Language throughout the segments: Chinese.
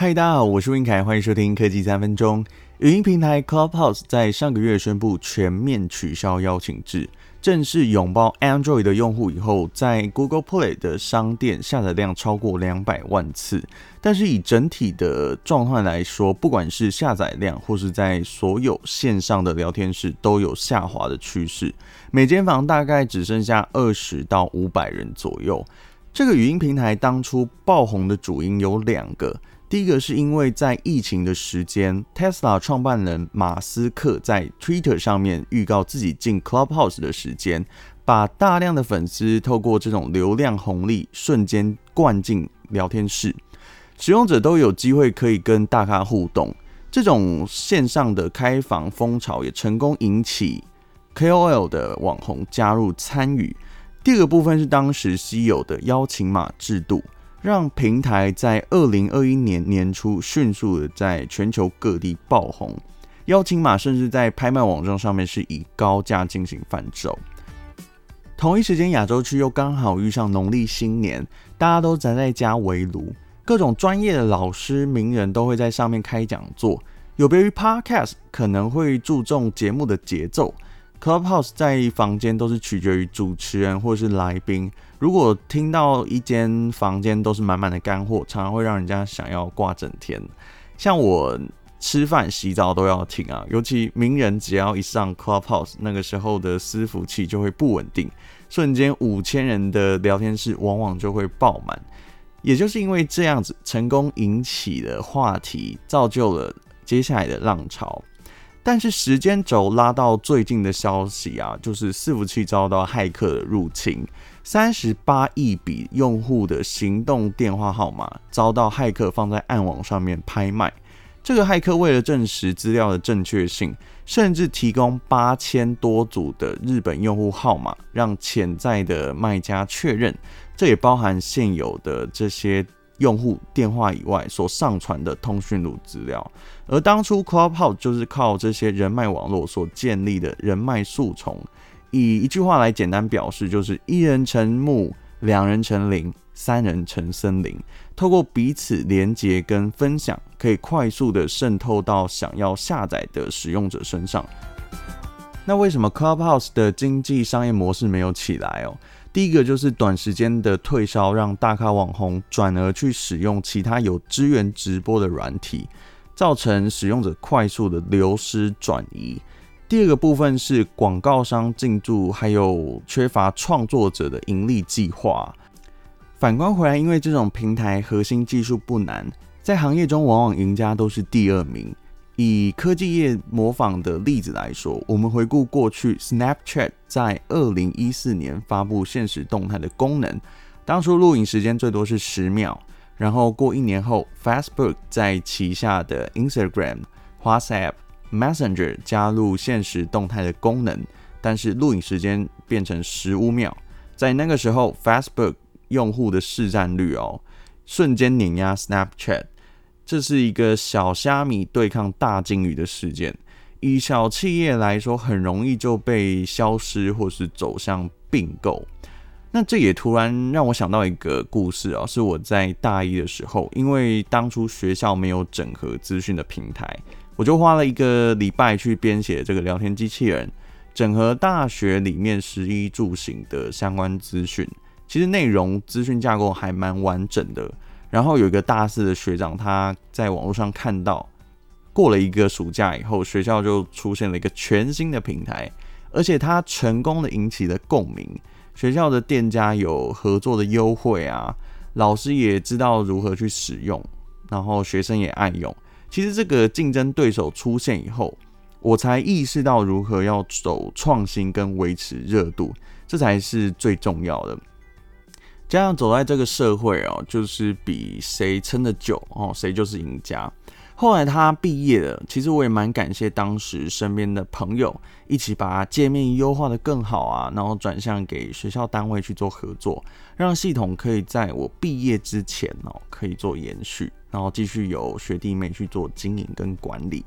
嗨，大家好，我是温凯，欢迎收听科技三分钟。语音平台 Clubhouse 在上个月宣布全面取消邀请制，正式拥抱 Android 的用户以后，在 Google Play 的商店下载量超过两百万次。但是以整体的状况来说，不管是下载量或是在所有线上的聊天室，都有下滑的趋势。每间房大概只剩下二十到五百人左右。这个语音平台当初爆红的主因有两个。第一个是因为在疫情的时间，Tesla 创办人马斯克在 Twitter 上面预告自己进 Clubhouse 的时间，把大量的粉丝透过这种流量红利瞬间灌进聊天室，使用者都有机会可以跟大咖互动。这种线上的开房风潮也成功引起 KOL 的网红加入参与。第二个部分是当时稀有的邀请码制度。让平台在二零二一年年初迅速的在全球各地爆红，邀请码甚至在拍卖网站上面是以高价进行贩售。同一时间，亚洲区又刚好遇上农历新年，大家都宅在家围炉，各种专业的老师、名人都会在上面开讲座。有别于 Podcast，可能会注重节目的节奏。Clubhouse 在房间都是取决于主持人或是来宾。如果听到一间房间都是满满的干货，常常会让人家想要挂整天。像我吃饭、洗澡都要听啊，尤其名人只要一上 Clubhouse，那个时候的伺服器就会不稳定，瞬间五千人的聊天室往往就会爆满。也就是因为这样子，成功引起的话题，造就了接下来的浪潮。但是时间轴拉到最近的消息啊，就是伺服器遭到骇客的入侵，三十八亿笔用户的行动电话号码遭到骇客放在暗网上面拍卖。这个骇客为了证实资料的正确性，甚至提供八千多组的日本用户号码，让潜在的卖家确认。这也包含现有的这些。用户电话以外所上传的通讯录资料，而当初 Clubhouse 就是靠这些人脉网络所建立的人脉树丛。以一句话来简单表示，就是一人成木，两人成林，三人成森林。透过彼此连接跟分享，可以快速的渗透到想要下载的使用者身上。那为什么 Clubhouse 的经济商业模式没有起来哦？第一个就是短时间的退烧，让大咖网红转而去使用其他有支援直播的软体，造成使用者快速的流失转移。第二个部分是广告商进驻，还有缺乏创作者的盈利计划。反观回来，因为这种平台核心技术不难，在行业中往往赢家都是第二名。以科技业模仿的例子来说，我们回顾过去，Snapchat 在二零一四年发布现实动态的功能，当初录影时间最多是十秒。然后过一年后，Facebook 在旗下的 Instagram、WhatsApp、Messenger 加入限时动态的功能，但是录影时间变成十五秒。在那个时候，Facebook 用户的市占率哦，瞬间碾压 Snapchat。这是一个小虾米对抗大鲸鱼的事件，以小企业来说，很容易就被消失或是走向并购。那这也突然让我想到一个故事啊，是我在大一的时候，因为当初学校没有整合资讯的平台，我就花了一个礼拜去编写这个聊天机器人，整合大学里面食衣住行的相关资讯。其实内容资讯架构还蛮完整的。然后有一个大四的学长，他在网络上看到，过了一个暑假以后，学校就出现了一个全新的平台，而且他成功的引起了共鸣。学校的店家有合作的优惠啊，老师也知道如何去使用，然后学生也爱用。其实这个竞争对手出现以后，我才意识到如何要走创新跟维持热度，这才是最重要的。这样走在这个社会哦，就是比谁撑得久哦，谁就是赢家。后来他毕业了，其实我也蛮感谢当时身边的朋友一起把界面优化得更好啊，然后转向给学校单位去做合作，让系统可以在我毕业之前哦可以做延续，然后继续由学弟妹去做经营跟管理。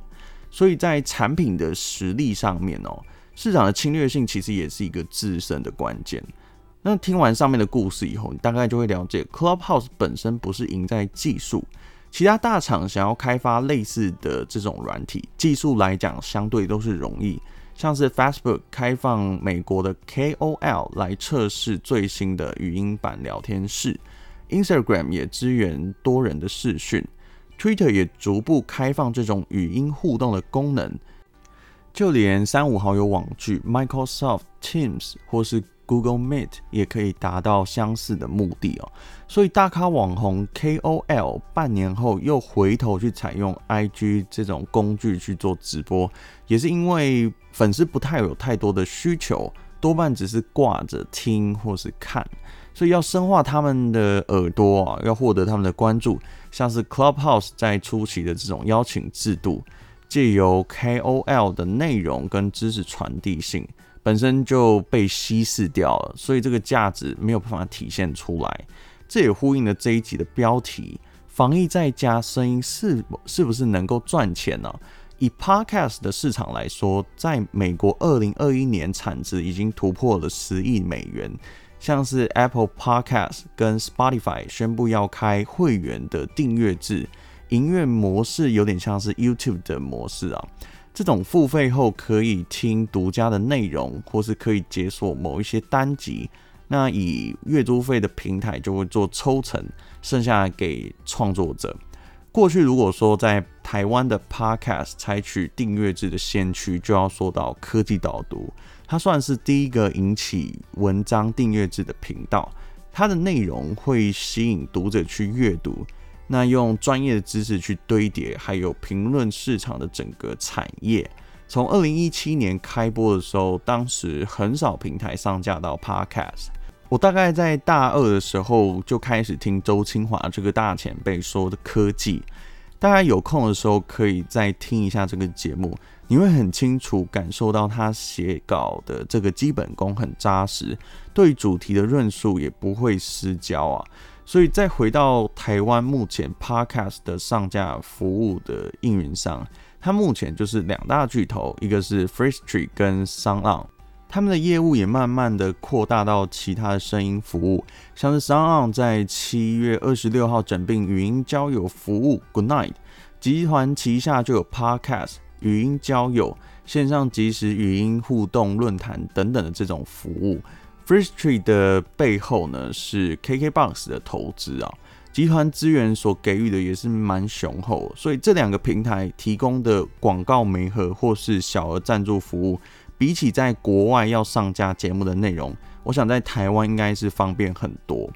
所以在产品的实力上面哦，市场的侵略性其实也是一个制胜的关键。那听完上面的故事以后，你大概就会了解，Clubhouse 本身不是赢在技术，其他大厂想要开发类似的这种软体，技术来讲相对都是容易。像是 Facebook 开放美国的 KOL 来测试最新的语音版聊天室，Instagram 也支援多人的视讯，Twitter 也逐步开放这种语音互动的功能。就连三五好友网剧 Microsoft Teams 或是 Google Meet 也可以达到相似的目的哦。所以大咖网红 KOL 半年后又回头去采用 IG 这种工具去做直播，也是因为粉丝不太有太多的需求，多半只是挂着听或是看，所以要深化他们的耳朵啊，要获得他们的关注，像是 Clubhouse 在初期的这种邀请制度。借由 KOL 的内容跟知识传递性本身就被稀释掉了，所以这个价值没有办法体现出来。这也呼应了这一集的标题：防疫在家，声音是是不是能够赚钱呢？以 Podcast 的市场来说，在美国2021年产值已经突破了十亿美元，像是 Apple Podcast 跟 Spotify 宣布要开会员的订阅制。营运模式有点像是 YouTube 的模式啊，这种付费后可以听独家的内容，或是可以解锁某一些单集。那以月租费的平台就会做抽成，剩下给创作者。过去如果说在台湾的 Podcast 采取订阅制的先驱，就要说到科技导读，它算是第一个引起文章订阅制的频道，它的内容会吸引读者去阅读。那用专业的知识去堆叠，还有评论市场的整个产业。从二零一七年开播的时候，当时很少平台上架到 Podcast。我大概在大二的时候就开始听周清华这个大前辈说的科技。大家有空的时候可以再听一下这个节目，你会很清楚感受到他写稿的这个基本功很扎实，对主题的论述也不会失焦啊。所以再回到台湾目前 Podcast 的上架服务的应用上，它目前就是两大巨头，一个是 Firstory 跟 SoundOn，他们的业务也慢慢的扩大到其他的声音服务，像是 SoundOn 在七月二十六号整并语音交友服务 Goodnight 集团旗下就有 Podcast 语音交友、线上即时语音互动论坛等等的这种服务。Firstory 的背后呢是 KKBOX 的投资啊，集团资源所给予的也是蛮雄厚，所以这两个平台提供的广告媒合或是小额赞助服务，比起在国外要上架节目的内容，我想在台湾应该是方便很多。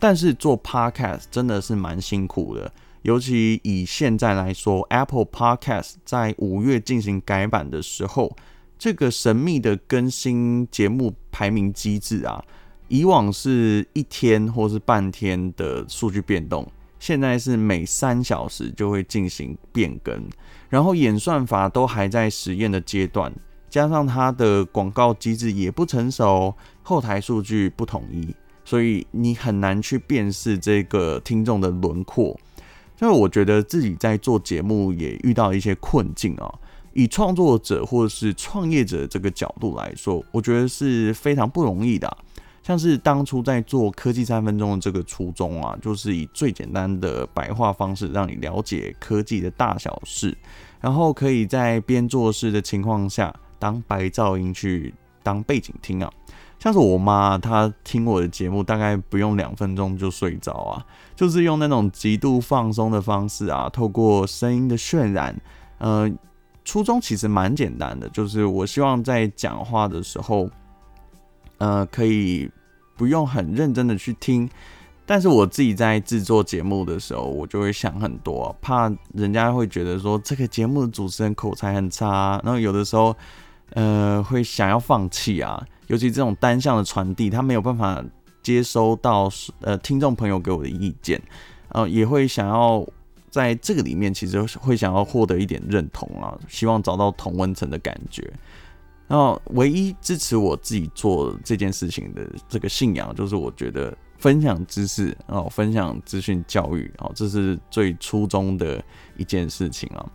但是做 Podcast 真的是蛮辛苦的，尤其以现在来说，Apple Podcast 在五月进行改版的时候。这个神秘的更新节目排名机制啊，以往是一天或是半天的数据变动，现在是每三小时就会进行变更，然后演算法都还在实验的阶段，加上它的广告机制也不成熟，后台数据不统一，所以你很难去辨识这个听众的轮廓。所以我觉得自己在做节目也遇到一些困境啊。以创作者或者是创业者这个角度来说，我觉得是非常不容易的。像是当初在做科技三分钟的这个初衷啊，就是以最简单的白话方式让你了解科技的大小事，然后可以在边做事的情况下当白噪音去当背景听啊。像是我妈，她听我的节目大概不用两分钟就睡着啊，就是用那种极度放松的方式啊，透过声音的渲染，呃。初衷其实蛮简单的，就是我希望在讲话的时候，呃，可以不用很认真的去听，但是我自己在制作节目的时候，我就会想很多，怕人家会觉得说这个节目的主持人口才很差，然后有的时候，呃，会想要放弃啊，尤其这种单向的传递，他没有办法接收到呃听众朋友给我的意见，呃，也会想要。在这个里面，其实会想要获得一点认同啊，希望找到同温层的感觉。然后，唯一支持我自己做这件事情的这个信仰，就是我觉得分享知识，然后分享资讯教育，哦，这是最初衷的一件事情啊。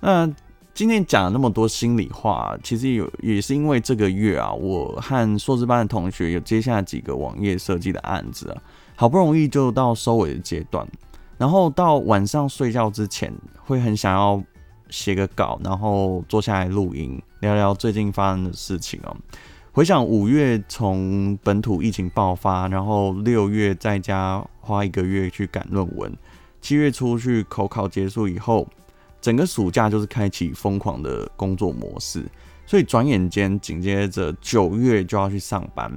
那今天讲了那么多心里话，其实有也是因为这个月啊，我和硕士班的同学有接下几个网页设计的案子啊，好不容易就到收尾的阶段。然后到晚上睡觉之前，会很想要写个稿，然后坐下来录音，聊聊最近发生的事情哦。回想五月从本土疫情爆发，然后六月在家花一个月去赶论文，七月初去口考结束以后，整个暑假就是开启疯狂的工作模式，所以转眼间紧接着九月就要去上班，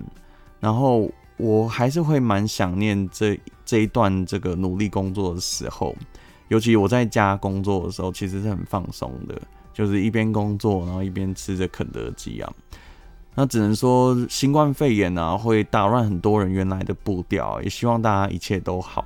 然后我还是会蛮想念这这一段这个努力工作的时候，尤其我在家工作的时候，其实是很放松的，就是一边工作，然后一边吃着肯德基啊。那只能说新冠肺炎、啊、会打乱很多人原来的步调，也希望大家一切都好。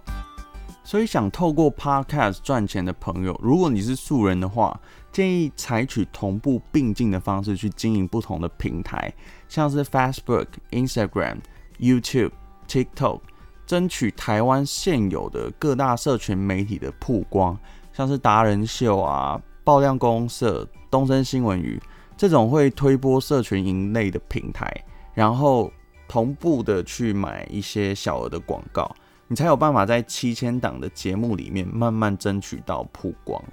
所以想透过 Podcast 赚钱的朋友，如果你是素人的话，建议采取同步并进的方式去经营不同的平台，像是 Facebook、Instagram、YouTube、TikTok，争取台湾现有的各大社群媒体的曝光，像是达人秀啊、爆料公社、东森新闻语。这种会推播社群营类的平台，然后同步的去买一些小额的广告，你才有办法在七千档的节目里面慢慢争取到曝光。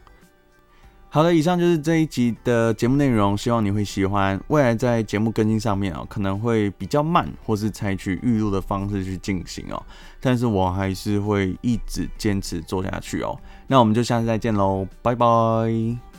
好的，以上就是这一集的节目内容，希望你会喜欢。未来在节目更新上面啊，可能会比较慢，或是采取预录的方式去进行哦，但是我还是会一直坚持做下去哦。那我们就下次再见喽，拜拜。